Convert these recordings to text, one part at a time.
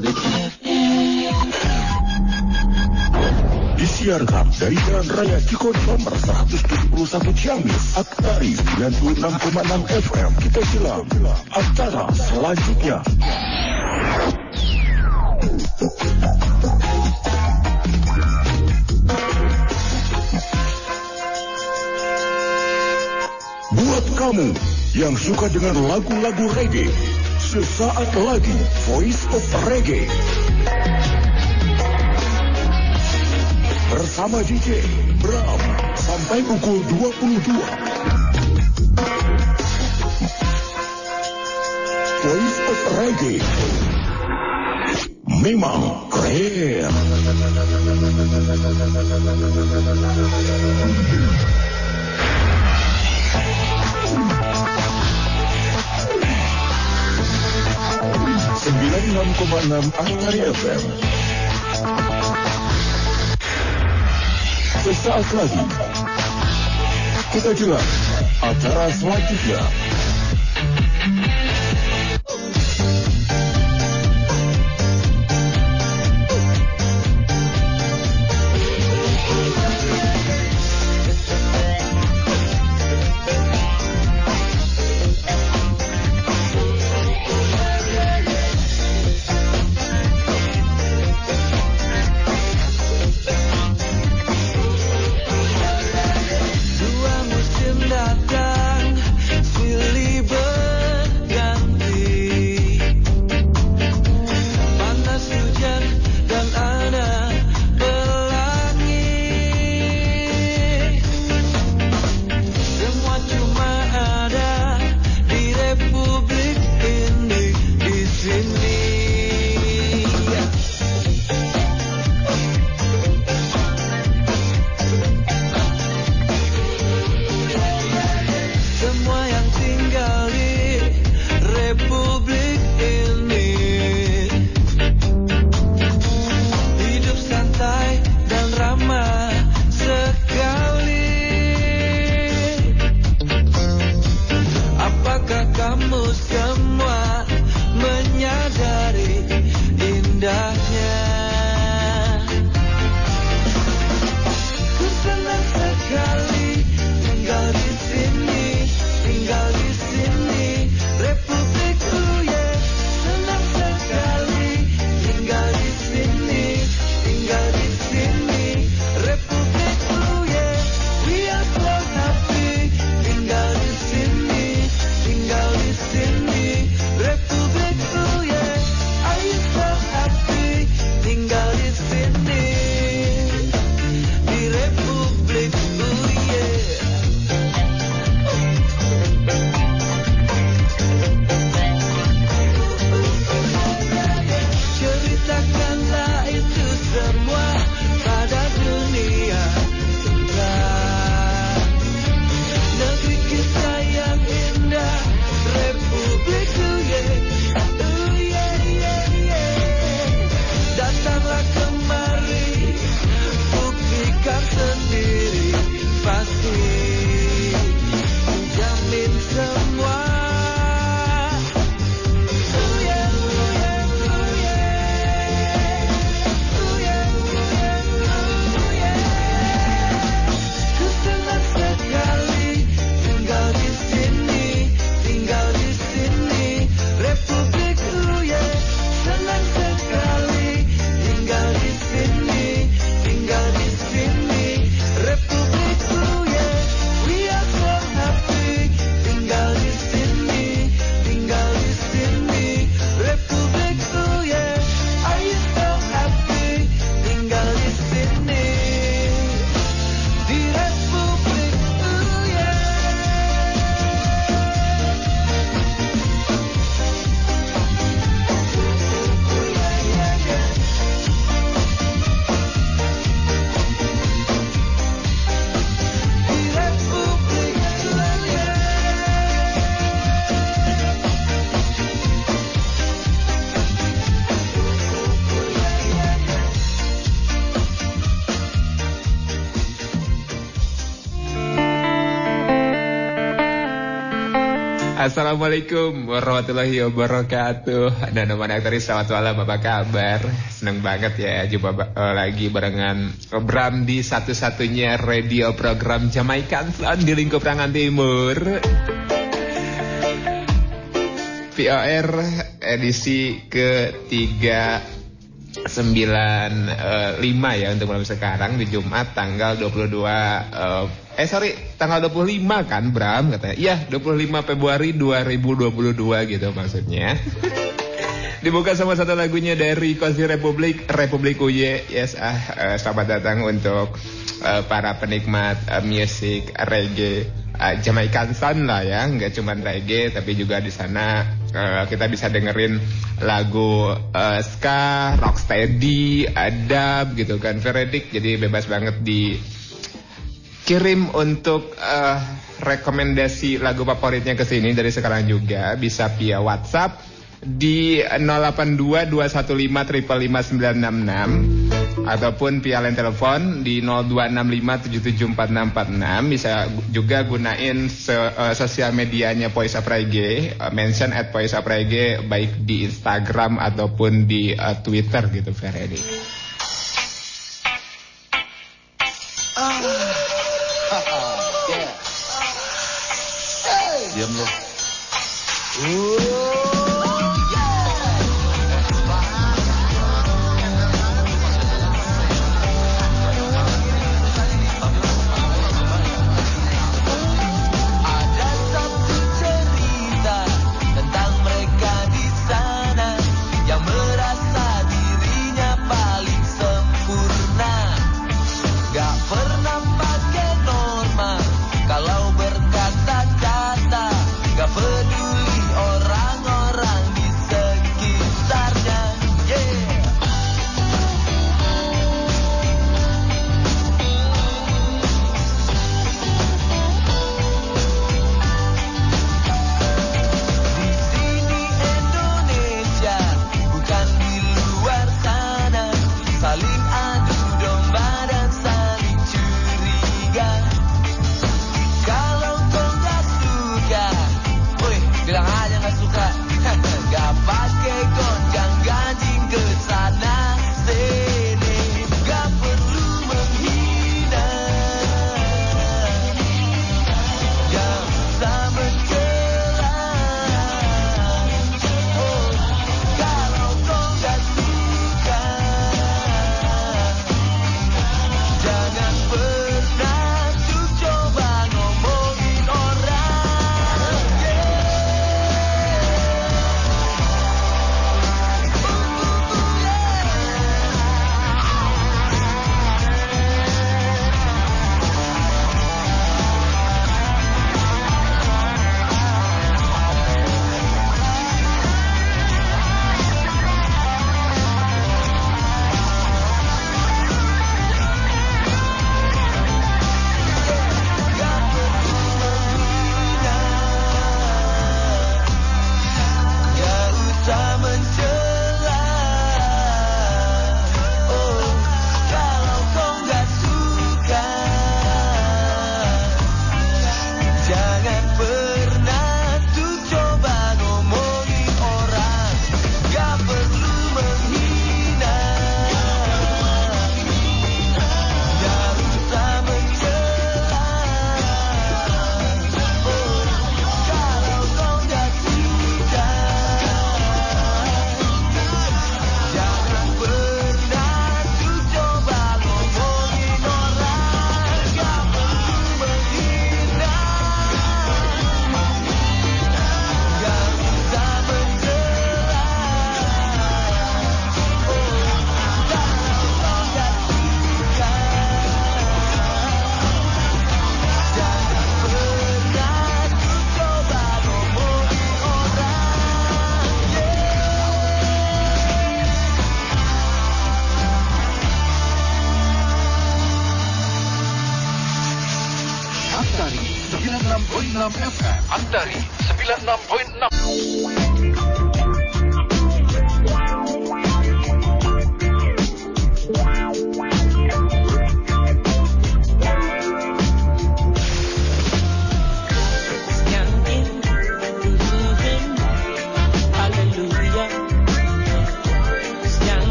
they Disiarkan dari Jalan Raya Cikon nomor 171 Ciamis, Aktari 96,6 FM. Kita silam acara selanjutnya. Buat kamu yang suka dengan lagu-lagu reggae, sesaat lagi Voice of Reggae. Bersama DJ Bram sampai pukul 22. Voice of Reggae. Memang keren. Sembilan enam koma enam Astari FM. Sesaat lagi kita jelas acara selanjutnya. Assalamualaikum warahmatullahi wabarakatuh. Dan teman aktoris selamat malam. Apa kabar? Seneng banget ya jumpa uh, lagi barengan Bram di satu-satunya radio program Jamaikan Sound di lingkup tangan timur. POR edisi ketiga sembilan uh, lima ya untuk malam sekarang di Jumat tanggal 22 uh, Eh sorry, tanggal 25 kan Bram katanya. Iya, 25 Februari 2022 gitu maksudnya. Dibuka sama satu lagunya dari Kosi Republik, Republik UY. Yes, ah, uh, selamat datang untuk uh, para penikmat uh, musik reggae uh, Jamaican Sun lah ya, nggak cuma reggae tapi juga di sana uh, kita bisa dengerin lagu uh, ska, rocksteady, adab gitu kan, veredik jadi bebas banget di kirim untuk uh, rekomendasi lagu favoritnya ke sini dari sekarang juga bisa via WhatsApp di 082215559666 ataupun via line telepon di 0265774646 bisa juga gunain se, uh, sosial medianya of Reggae uh, mention at Reggae baik di Instagram ataupun di uh, Twitter gitu Ferdi. Diam lo. Ada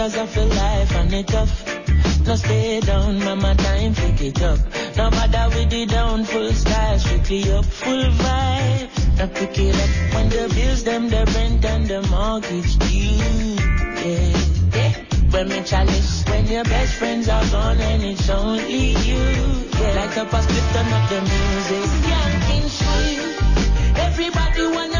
pressures of your life and it tough. No stay down, mama time, pick it up. No bother with the down, full style, strictly up, full vibes. Now pick it up when the bills, them, the rent and the mortgage due. Yeah. yeah. When me chalice, when your best friends are gone and it's only you. Yeah. like up a split, turn up the music. Yeah, I can you. Everybody wanna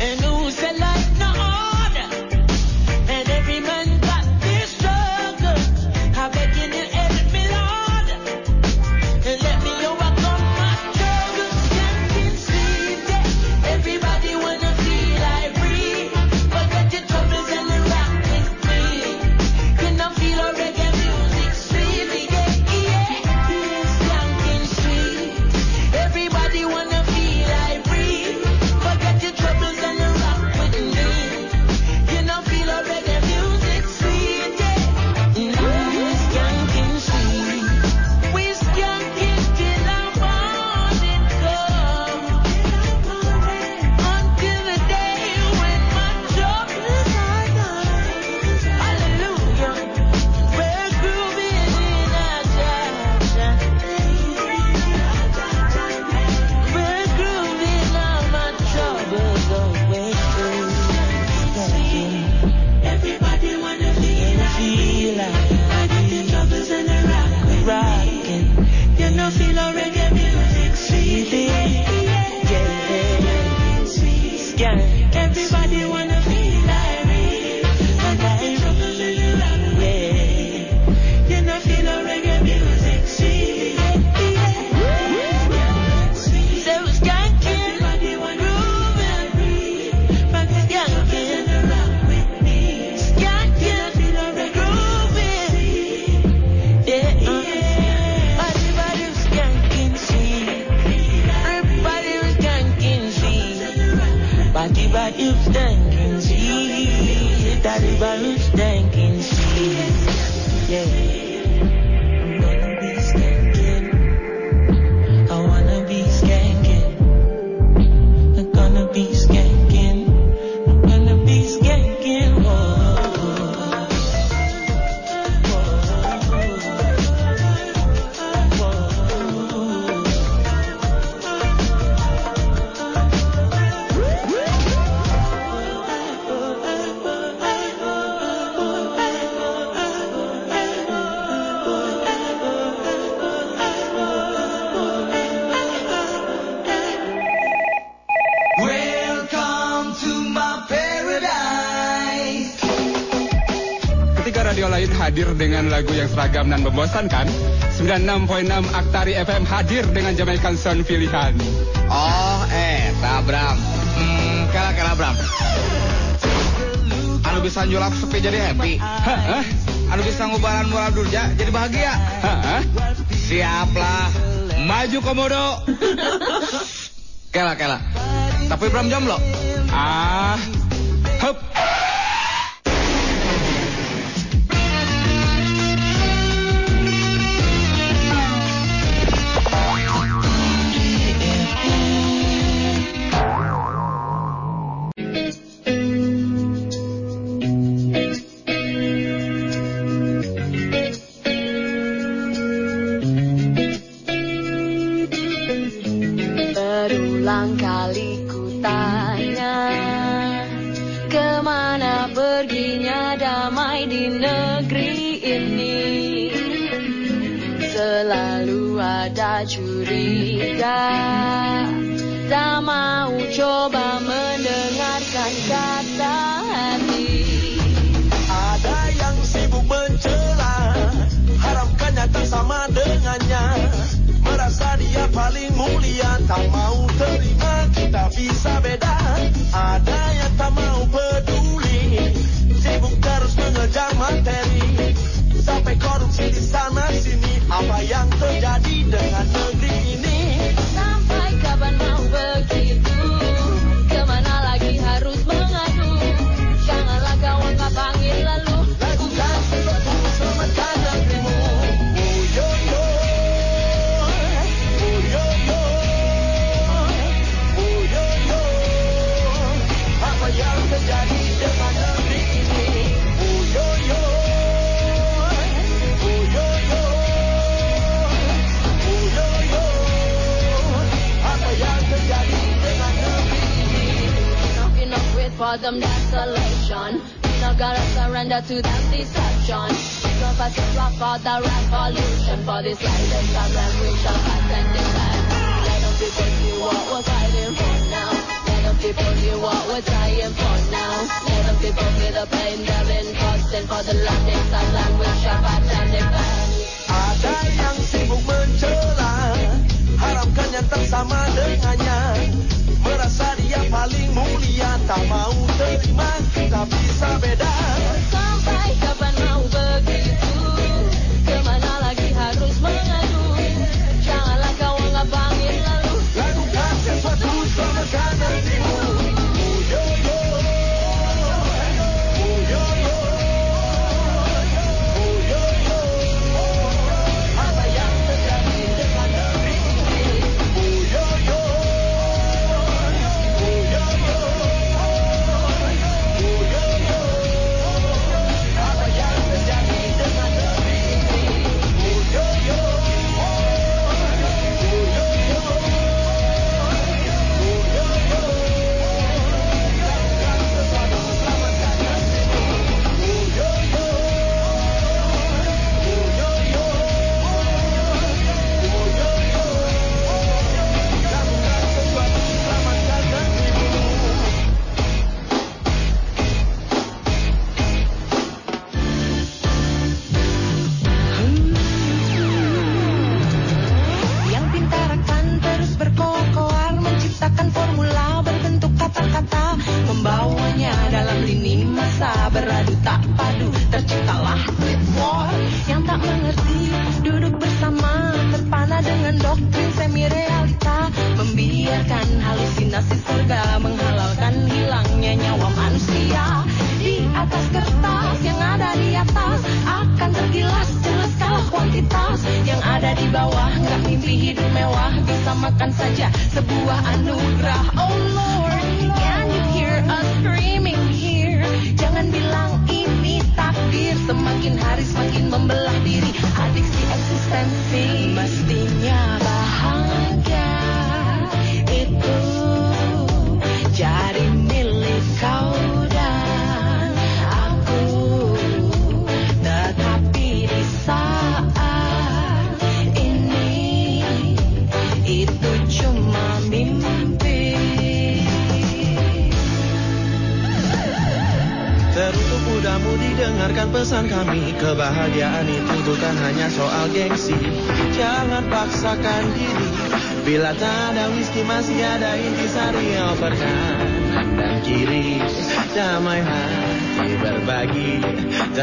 And who said light no dan membosankan, 96.6 Aktari FM hadir dengan Jamaican Sound pilihan. Oh, eh, tabram. Hmm, kalah, kalah, bram. Anu bisa nyulap sepi jadi happy. Hah? Anu bisa ngubaran murah durja jadi bahagia. Hah? Siaplah, maju komodo. kela, kela. Tapi Bram jomblo. Ah,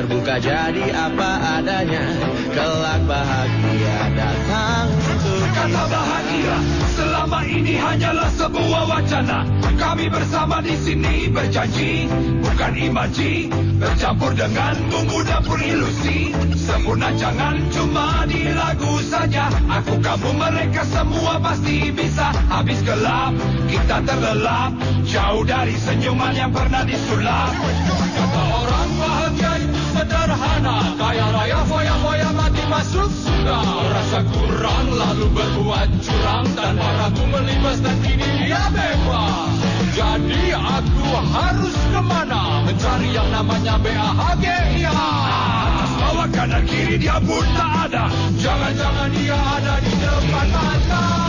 terbuka jadi apa adanya kelak bahagia datang. Untuk kata bahagia. Selama ini hanyalah sebuah wacana. Kami bersama di sini berjanji bukan imaji bercampur dengan bumbu dapur ilusi. Sempurna jangan cuma di lagu saja. Aku kamu mereka semua pasti bisa. Habis gelap kita terlelap. Jauh dari senyuman yang pernah disulap. Kata sana Kaya raya foya foya mati masuk surga? Merasa kurang lalu berbuat curang Tanpa ragu melibas dan kini dia bebas. Jadi aku harus ke mana? Mencari yang namanya BAHGIA Atas bawah kanan kiri dia pun tak ada. Jangan-jangan dia ada di depan mata.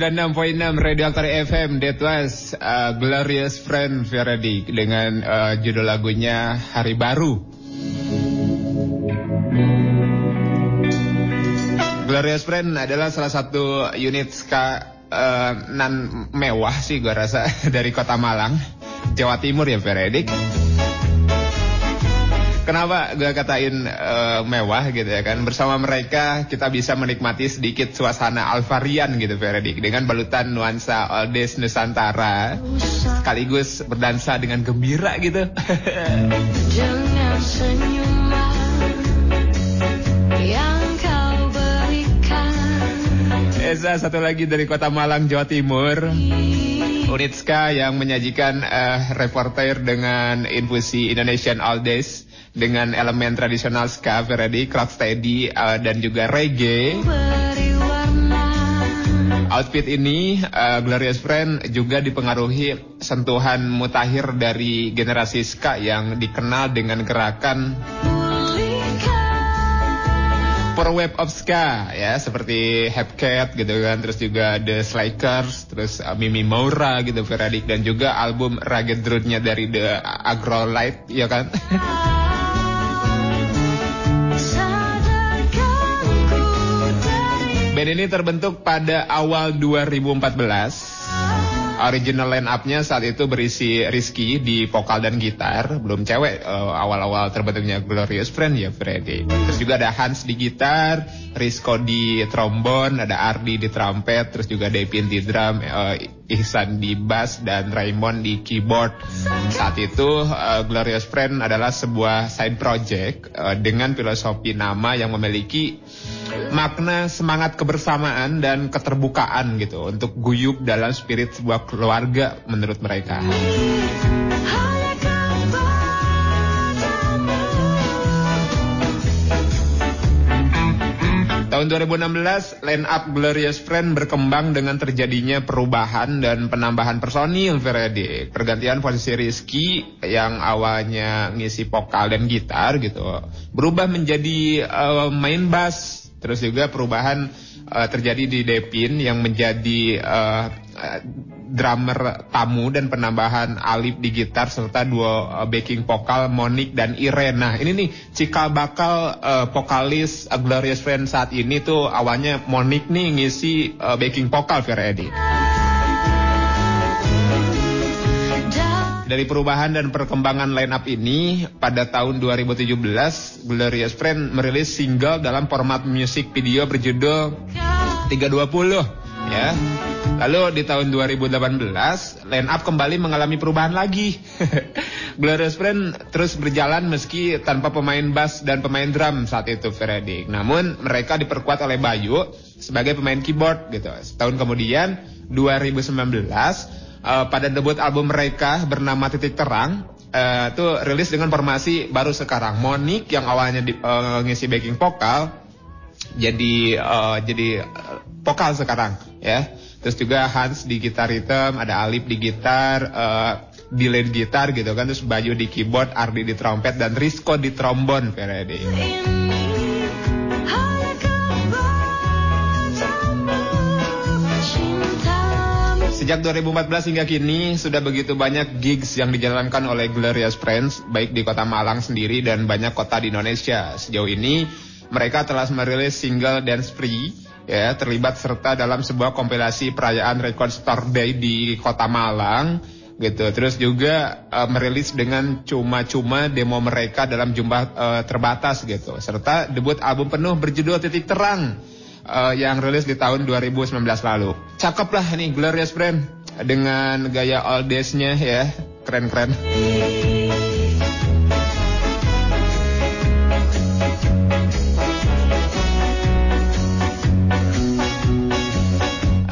96.6 Radio Aktari FM That was uh, Glorious Friend Verdi Dengan uh, judul lagunya Hari Baru Glorious Friend adalah salah satu unit ska uh, nan mewah sih gue rasa dari kota Malang, Jawa Timur ya Veredik. Kenapa gue katain uh, mewah gitu ya kan? Bersama mereka kita bisa menikmati sedikit suasana Alvarian gitu Veredik dengan balutan nuansa oldies Nusantara sekaligus berdansa dengan gembira gitu. Dengan senyuman yang kau berikan Eza satu lagi dari kota Malang, Jawa Timur. Unit Ska yang menyajikan uh, reporter dengan infusi Indonesian All Days dengan elemen tradisional ska, Verdi, rocksteady uh, dan juga reggae. Outfit ini uh, Glorious Friend juga dipengaruhi sentuhan mutakhir dari generasi ska yang dikenal dengan gerakan Power Web of Ska ya seperti Hepcat gitu kan terus juga The Slakers terus uh, Mimi Maura gitu Veradik dan juga album Rugged Root-nya dari The Agrolite ya kan Band ini terbentuk pada awal 2014 Original line up-nya saat itu berisi Rizky di vokal dan gitar, belum cewek eh, awal-awal terbentuknya Glorious Friend ya Freddy. Terus juga ada Hans di gitar, Rizko di trombon, ada Ardi di trumpet, terus juga Devin di drum, eh, Ihsan di bass dan Raymond di keyboard. Saat itu eh, Glorious Friend adalah sebuah side project eh, dengan filosofi nama yang memiliki makna semangat kebersamaan dan keterbukaan gitu untuk guyup dalam spirit sebuah keluarga menurut mereka. Tahun 2016, line up Glorious Friend berkembang dengan terjadinya perubahan dan penambahan personil Verdi. Pergantian posisi Rizky yang awalnya ngisi vokal dan gitar gitu, berubah menjadi eh, main bass. Terus juga perubahan eh, terjadi di Depin yang menjadi eh, eh, drummer tamu dan penambahan Alip di gitar serta duo eh, backing vokal Monik dan Irena. Ini nih cikal bakal eh, vokalis eh, Glorious Friend saat ini tuh awalnya Monik nih ngisi eh, backing vokal Vera Edi. Dari perubahan dan perkembangan line up ini, pada tahun 2017, Glorious Friend merilis single dalam format musik video berjudul 320 ya. Lalu di tahun 2018, line up kembali mengalami perubahan lagi. Glorious Friend terus berjalan meski tanpa pemain bass dan pemain drum saat itu Freddy. Namun mereka diperkuat oleh Bayu sebagai pemain keyboard gitu. Setahun kemudian 2019 eh, pada debut album mereka bernama Titik Terang eh, itu rilis dengan formasi baru sekarang. Monik yang awalnya di, eh, ngisi backing vokal jadi eh, jadi eh, vokal sekarang ya. Terus juga Hans di gitar rhythm, ada Alip di gitar, eh, di gitar gitu kan, terus Bayu di keyboard, Ardi di trompet dan Rizko di trombon Ferdi. Sejak 2014 hingga kini sudah begitu banyak gigs yang dijalankan oleh Glorious Friends baik di kota Malang sendiri dan banyak kota di Indonesia. Sejauh ini mereka telah merilis single Dance Free ya terlibat serta dalam sebuah kompilasi perayaan Record Store Day di kota Malang gitu. Terus juga eh, merilis dengan cuma-cuma demo mereka dalam jumlah eh, terbatas gitu. Serta debut album penuh berjudul Titik Terang eh, yang rilis di tahun 2019 lalu. Cakep lah nih Glorious Friend dengan gaya oldies-nya ya, keren-keren.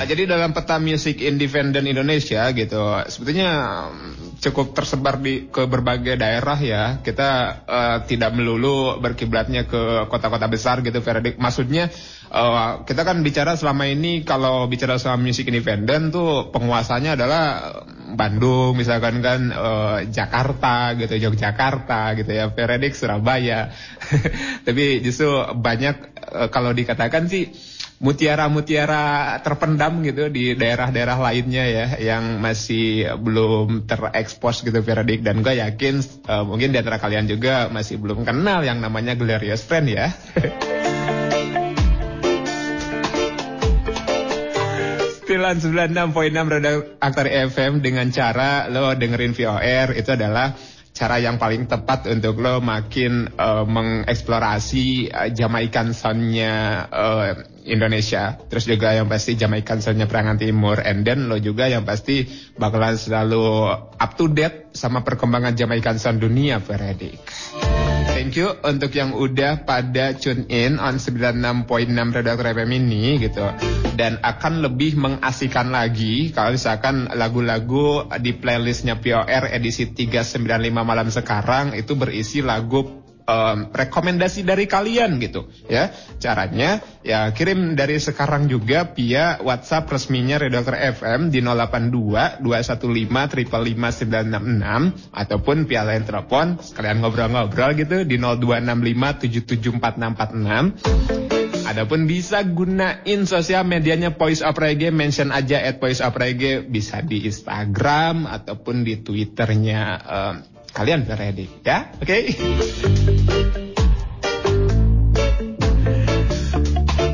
Jadi dalam peta musik independen Indonesia gitu, sebetulnya mm, cukup tersebar di ke berbagai daerah ya. Kita eh, tidak melulu berkiblatnya ke kota-kota besar gitu, Feradik. Maksudnya eh, kita kan bicara selama ini kalau bicara soal musik independen tuh penguasanya adalah eh, Bandung misalkan kan eh, Jakarta gitu, Yogyakarta gitu ya, Feradik Surabaya. Tapi justru banyak eh, kalau dikatakan sih mutiara-mutiara terpendam gitu di daerah-daerah lainnya ya yang masih belum terekspos gitu Veradik dan gue yakin uh, mungkin di antara kalian juga masih belum kenal yang namanya Glorious Friend ya. 996.6 Radar Aktor FM dengan cara lo dengerin VOR itu adalah cara yang paling tepat untuk lo makin uh, mengeksplorasi uh, Jamaican soundnya uh, Indonesia. Terus juga yang pasti soundnya Perangan Timur. And then lo juga yang pasti bakalan selalu up to date sama perkembangan Jamaican sound dunia, Feredik. Thank you untuk yang udah pada tune in on 96.6 Redaktor FM ini gitu. Dan akan lebih mengasihkan lagi kalau misalkan lagu-lagu di playlistnya POR edisi 395 malam sekarang itu berisi lagu um, rekomendasi dari kalian gitu ya. Caranya ya kirim dari sekarang juga via WhatsApp resminya Redaktor FM di 082 215 555 ataupun via line telepon sekalian ngobrol-ngobrol gitu di 0265 774646. Adapun bisa gunain sosial medianya Voice of Reggae, mention aja at Voice of Reggae, bisa di Instagram ataupun di Twitternya kalian ready ya, oke? Okay?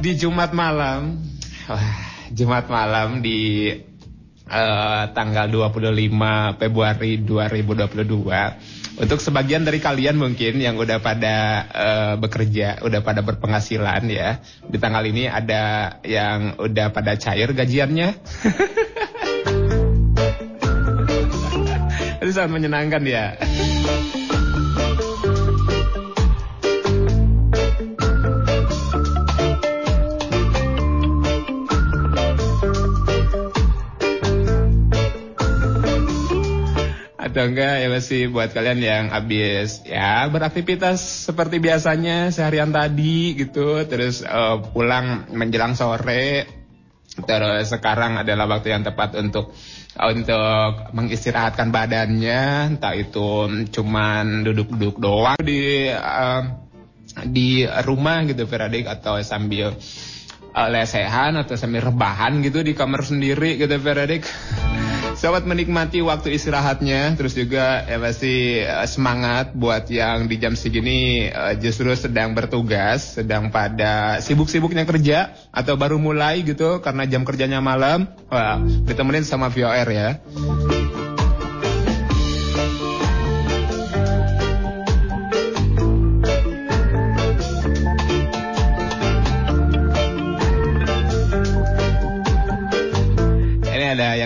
Di Jumat malam, wah, Jumat malam di uh, tanggal 25 Februari 2022 untuk sebagian dari kalian mungkin yang udah pada uh, bekerja, udah pada berpenghasilan ya. Di tanggal ini ada yang udah pada cair gajiannya. sangat menyenangkan ya. atau enggak ya masih buat kalian yang habis ya beraktivitas seperti biasanya seharian tadi gitu terus uh, pulang menjelang sore terus sekarang adalah waktu yang tepat untuk untuk mengistirahatkan badannya. Entah itu cuman duduk-duduk doang di uh, di rumah gitu Feradik atau sambil uh, lesehan atau sambil rebahan gitu di kamar sendiri gitu Feradik Selamat menikmati waktu istirahatnya, terus juga ya pasti uh, semangat buat yang di jam segini uh, justru sedang bertugas, sedang pada sibuk-sibuknya kerja atau baru mulai gitu karena jam kerjanya malam. Wah, ditemenin sama VOR ya.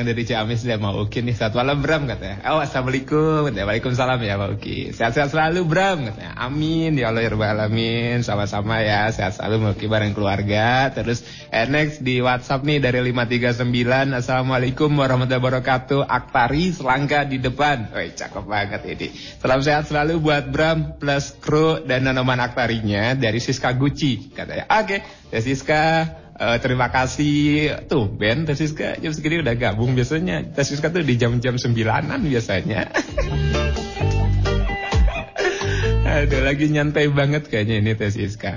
Dari Ciamis dia mau Uki nih. Selamat malam Bram katanya. Oh Assalamualaikum. Katanya. Waalaikumsalam ya Pak Uki. Sehat-sehat selalu Bram katanya. Amin. Ya Allah ya Rabbal Alamin. Sama-sama ya. Sehat selalu Uki bareng keluarga. Terus eh, next di WhatsApp nih dari 539. Assalamualaikum warahmatullahi wabarakatuh. Aktari selangka di depan. Woi cakep banget ini. Salam sehat selalu buat Bram plus kru dan nanoman aktarinya dari Siska Gucci katanya. Oke. Okay. Siska Uh, terima kasih. Tuh Ben Tesiska jam segini udah gabung biasanya. Tesiska tuh di jam-jam sembilanan biasanya. Aduh lagi nyantai banget kayaknya ini Tesiska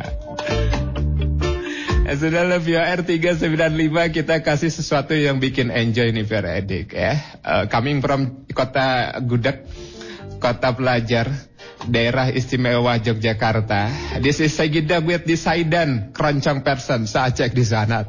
eh, sudah lebih R395 kita kasih sesuatu yang bikin enjoy nih Vera Edik ya. Uh, coming from kota Gudeg, kota pelajar daerah istimewa Yogyakarta. This is Sagida with di Saidan, keroncong person, saya cek di sana.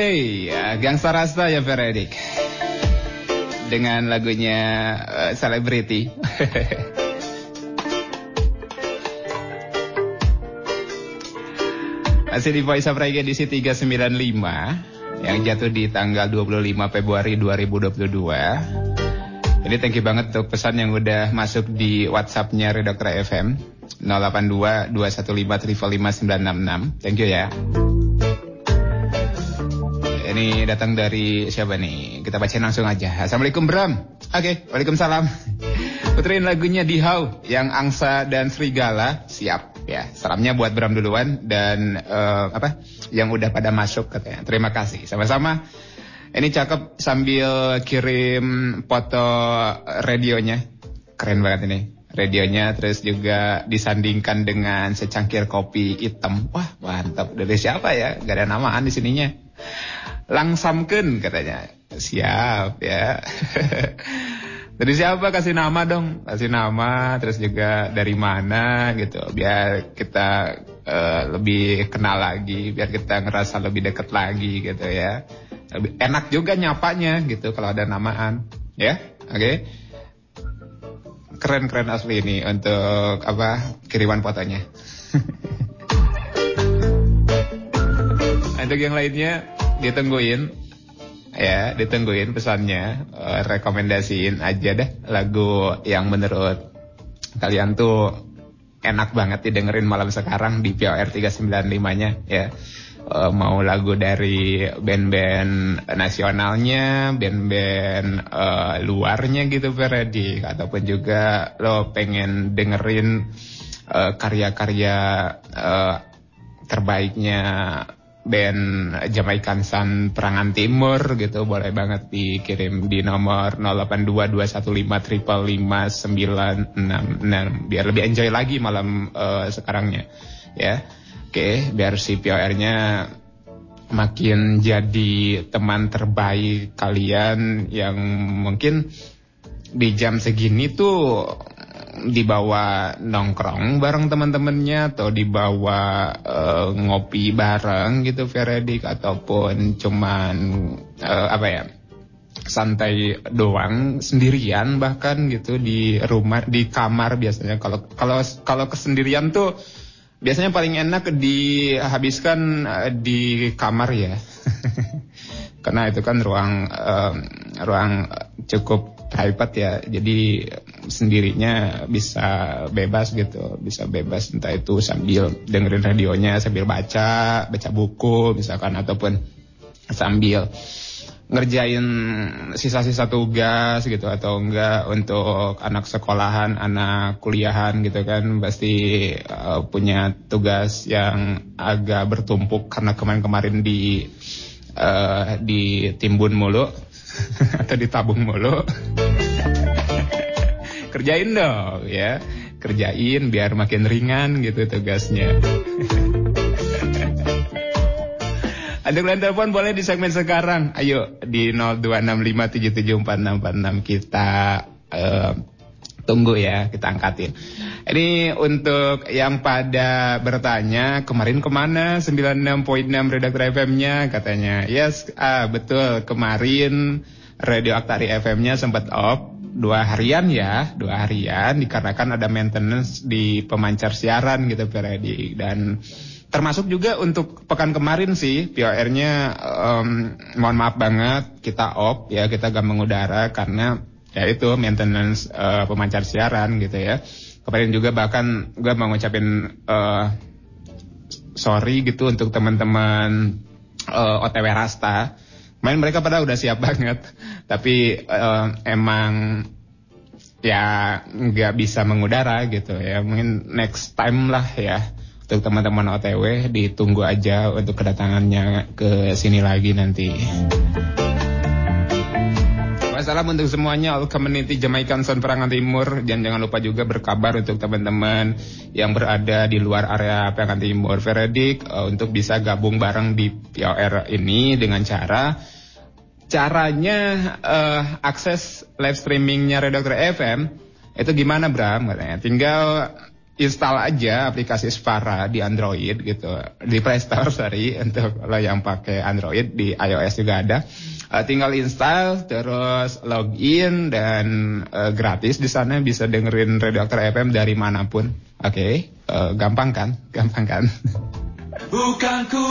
Oke, ya, Gangsta Rasta ya Feredik. Dengan lagunya uh, Celebrity. Masih di Voice of Reggae edisi 395 yang jatuh di tanggal 25 Februari 2022. Ini thank you banget untuk pesan yang udah masuk di WhatsAppnya Redaktor FM 082 215 966. Thank you ya. Ini datang dari siapa nih? Kita bacain langsung aja. Assalamualaikum Bram. Oke, okay, Waalaikumsalam. Puterin lagunya Dihau yang angsa dan serigala siap ya. Salamnya buat Bram duluan dan uh, apa? Yang udah pada masuk katanya. Terima kasih. Sama-sama. Ini cakep sambil kirim foto radionya. Keren banget ini. Radionya terus juga disandingkan dengan secangkir kopi hitam. Wah, mantap. Dari siapa ya? Gak ada namaan di sininya. Langsamken katanya. Siap ya. Dari siapa kasih nama dong? Kasih nama, terus juga dari mana gitu. Biar kita uh, lebih kenal lagi, biar kita ngerasa lebih deket lagi gitu ya. Lebih enak juga nyapanya gitu kalau ada namaan, ya. Oke. Okay? Keren-keren asli ini untuk apa kiriman fotonya. untuk yang lainnya ditungguin. Ya ditungguin pesannya. Uh, rekomendasiin aja deh lagu yang menurut kalian tuh enak banget didengerin malam sekarang di POR 395-nya ya. Uh, mau lagu dari band-band nasionalnya, band-band uh, luarnya gitu Ferdi. Ataupun juga lo pengen dengerin karya-karya uh, terbaiknya band Jamaikan Sun Perangan Timur gitu boleh banget dikirim di nomor 082153555966 biar lebih enjoy lagi malam uh, sekarangnya ya. Oke biar si POR-nya makin jadi teman terbaik kalian yang mungkin di jam segini tuh dibawa nongkrong bareng teman-temannya atau dibawa uh, ngopi bareng gitu Veredik ataupun cuman uh, apa ya santai doang sendirian bahkan gitu di rumah di kamar biasanya. Kalau kalau kalau kesendirian tuh biasanya paling enak dihabiskan uh, di kamar ya. Karena itu kan ruang uh, ruang cukup private ya. Jadi sendirinya bisa bebas gitu. Bisa bebas entah itu sambil dengerin radionya sambil baca baca buku misalkan ataupun sambil ngerjain sisa-sisa tugas gitu. Atau enggak untuk anak sekolahan, anak kuliahan gitu kan. Pasti uh, punya tugas yang agak bertumpuk karena kemarin-kemarin di uh, ditimbun mulu atau ditabung mulu. Kerjain dong ya. Kerjain biar makin ringan gitu tugasnya. Ada kalian telepon boleh di segmen sekarang. Ayo di 0265774646 kita uh, tunggu ya, kita angkatin. Ini untuk yang pada bertanya kemarin ke mana? 96.6 redaktor FM-nya katanya. Yes, ah, betul. Kemarin Radio Aktari FM-nya sempat off. Dua harian ya, dua harian dikarenakan ada maintenance di pemancar siaran gitu Ferdi dan termasuk juga untuk pekan kemarin sih POR-nya um, mohon maaf banget kita off ya kita gak mengudara karena ya itu maintenance uh, pemancar siaran gitu ya kemarin juga bahkan gue mau ngucapin uh, sorry gitu untuk teman-teman uh, OTW Rasta. Main mereka pada udah siap banget. Tapi uh, emang ya nggak bisa mengudara gitu ya. Mungkin next time lah ya untuk teman-teman OTW ditunggu aja untuk kedatangannya ke sini lagi nanti. Wassalam untuk semuanya. All community Jamaican Sound Perangan Timur. Dan jangan lupa juga berkabar untuk teman-teman yang berada di luar area Perangan Timur. Veredik uh, eh, untuk bisa gabung bareng di POR ini dengan cara caranya uh, akses live streamingnya Redaktor FM itu gimana Bram katanya tinggal install aja aplikasi Spara di Android gitu. Di Play Store sorry untuk lo yang pakai Android di iOS juga ada uh, tinggal install terus login dan uh, gratis di sana bisa dengerin Redaktor FM dari mana pun. Oke, okay? uh, gampang kan? Gampang kan? Bukan ku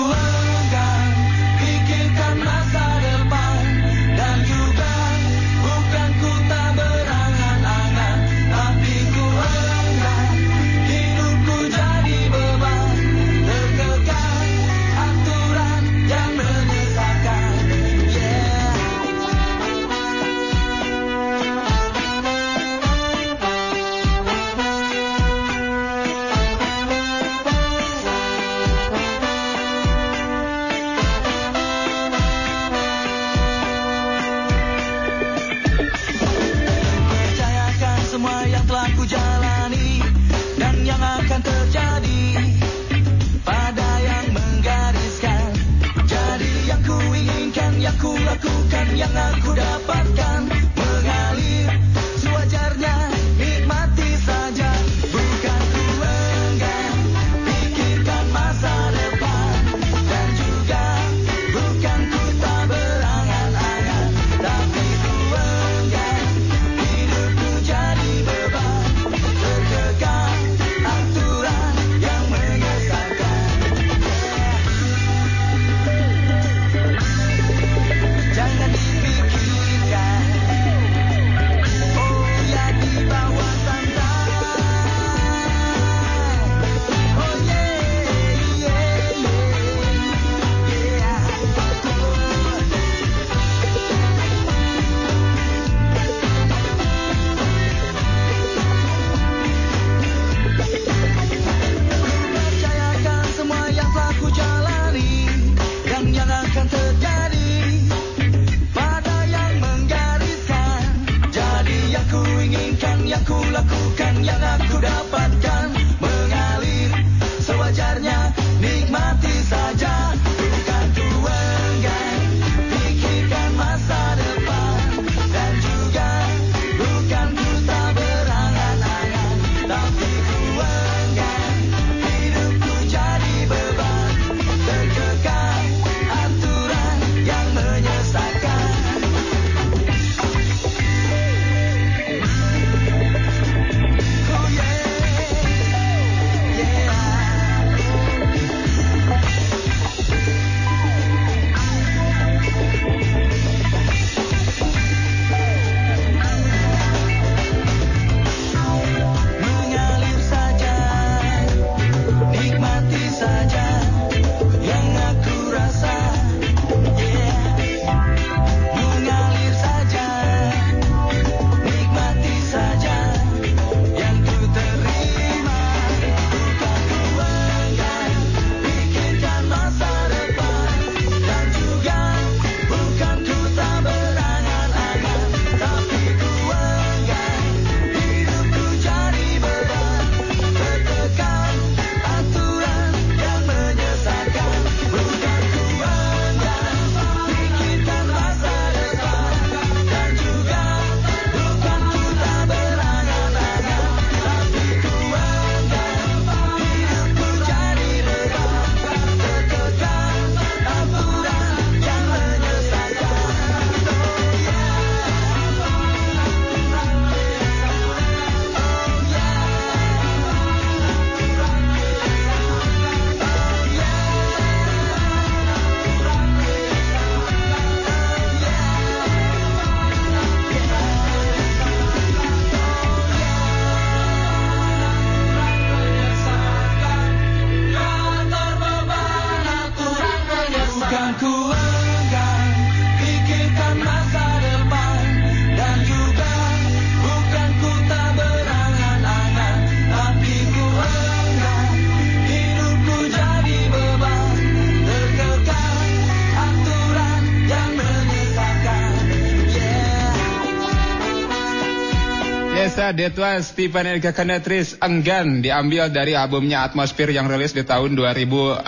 Dead One Stephen Tiffany Enggan diambil dari albumnya Atmosphere yang rilis di tahun 2008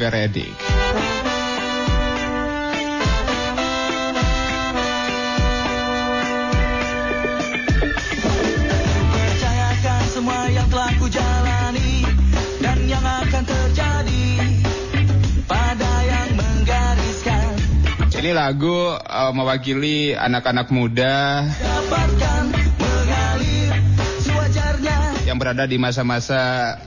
Veredik. Ini lagu uh, mewakili anak-anak muda. Dapatkan berada di masa-masa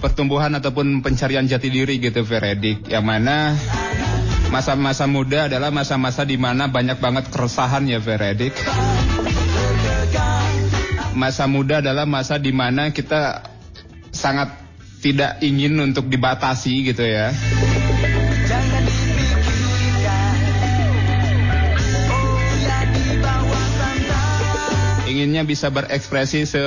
pertumbuhan ataupun pencarian jati diri gitu Veredik yang mana masa-masa muda adalah masa-masa di mana banyak banget keresahan ya Veredik masa muda adalah masa di mana kita sangat tidak ingin untuk dibatasi gitu ya inginnya bisa berekspresi se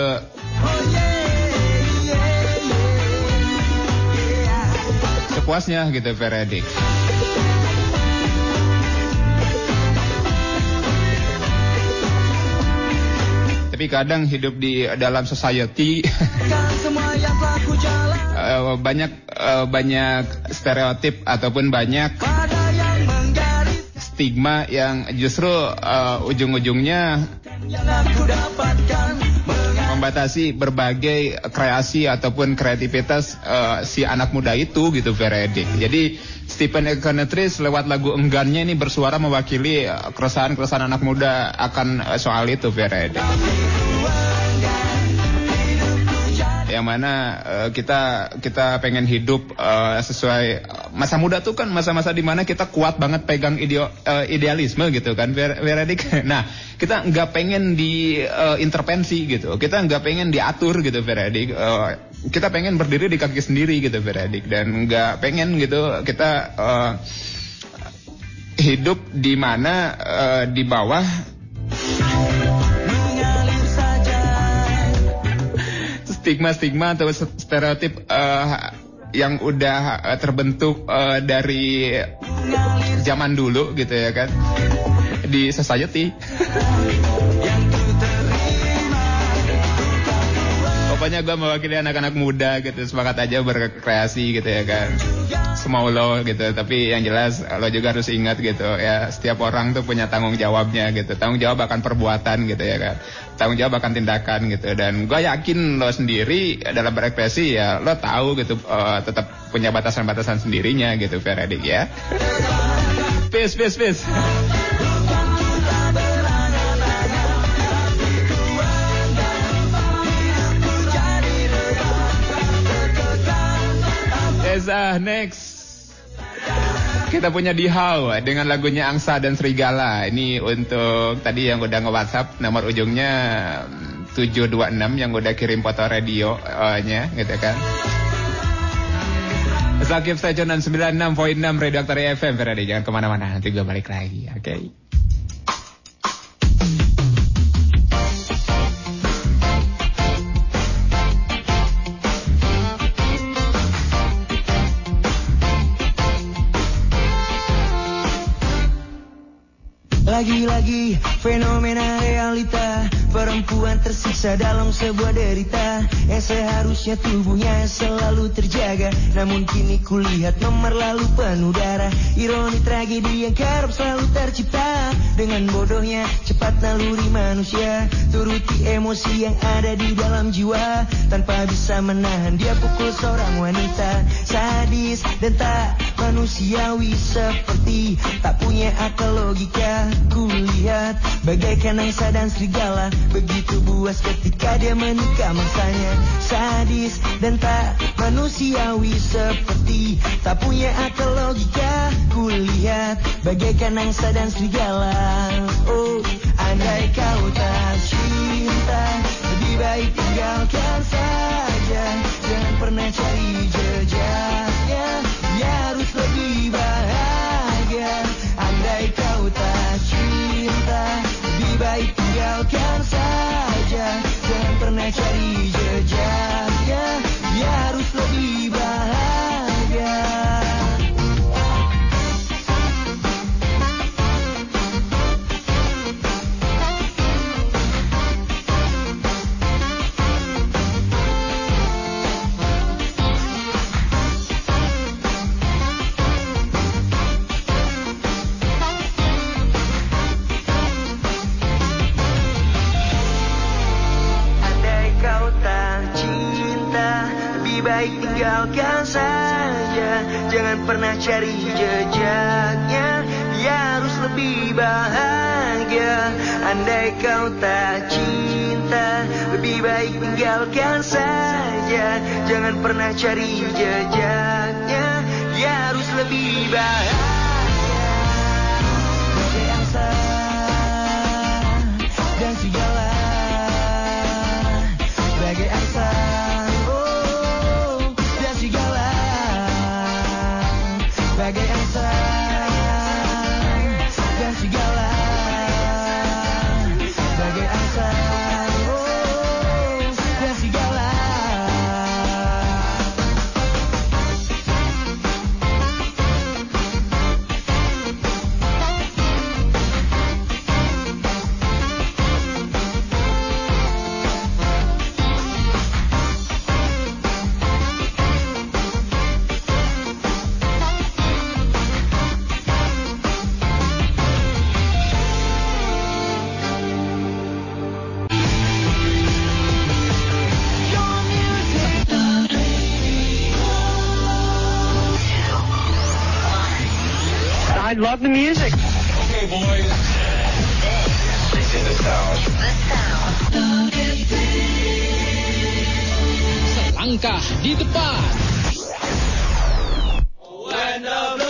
sepuasnya gitu Veredik tapi kadang hidup di dalam society banyak eh, banyak stereotip ataupun banyak stigma yang justru eh, ujung-ujungnya Membatasi berbagai kreasi ataupun kreativitas eh, si anak muda itu gitu Veredik. Jadi Stephen Econetris lewat lagu enggannya ini bersuara mewakili eh, keresahan-keresahan anak muda akan eh, soal itu Veredik. Yang mana eh, kita kita pengen hidup eh, sesuai masa muda tuh kan masa-masa di mana kita kuat banget pegang ideo, eh, idealisme gitu kan Ver- Veredik. Nah kita nggak pengen di eh, intervensi gitu, kita nggak pengen diatur gitu Veredik. Eh, kita pengen berdiri di kaki sendiri gitu Veredik dan nggak pengen gitu kita eh, hidup di mana eh, di bawah stigma-stigma atau stereotip eh, yang udah eh, terbentuk eh, dari zaman dulu gitu ya kan di society. Pokoknya gue mewakili anak-anak muda gitu semangat aja berkreasi gitu ya kan. Semau lo gitu tapi yang jelas lo juga harus ingat gitu ya setiap orang tuh punya tanggung jawabnya gitu. Tanggung jawab akan perbuatan gitu ya kan. Tanggung jawab akan tindakan gitu. Dan gue yakin lo sendiri dalam berekspresi ya lo tahu gitu eh, tetap punya batasan-batasan sendirinya gitu Veredik ya. Peace peace peace Eza next kita punya di How dengan lagunya Angsa dan Serigala. Ini untuk tadi yang udah nge-WhatsApp nomor ujungnya mm, 726 yang udah kirim foto radionya gitu kan. Zakif Stajonan 96.6 Redaktor FM Ferdi jangan ke mana-mana nanti gue balik lagi oke Lagi-lagi fenomena realita Perempuan tersiksa dalam sebuah derita Yang seharusnya tubuhnya selalu terjaga. Namun kini kulihat nomor lalu penuh darah. Ironi tragedi yang kerap selalu tercipta. Dengan bodohnya cepat naluri manusia. Turuti emosi yang ada di dalam jiwa. Tanpa bisa menahan dia pukul seorang wanita. Sadis dan tak manusiawi seperti Tak punya akal logika. Kulihat bagaikan angsa dan serigala Begitu buas ketika dia menikah mangsanya Sadis dan tak manusiawi seperti Tak punya akal logika. Kulihat bagaikan angsa dan serigala. Oh, andai kau tak cinta Lebih baik tinggalkan saja. Jangan pernah cari jejaknya pernah cari jejaknya Dia harus lebih bahagia. Andai kau tak cinta Lebih baik tinggalkan saja. Jangan pernah cari jejaknya Dia harus lebih bahagia I love the music. Okay, boys. This is the sound. Selangkah di depan. When the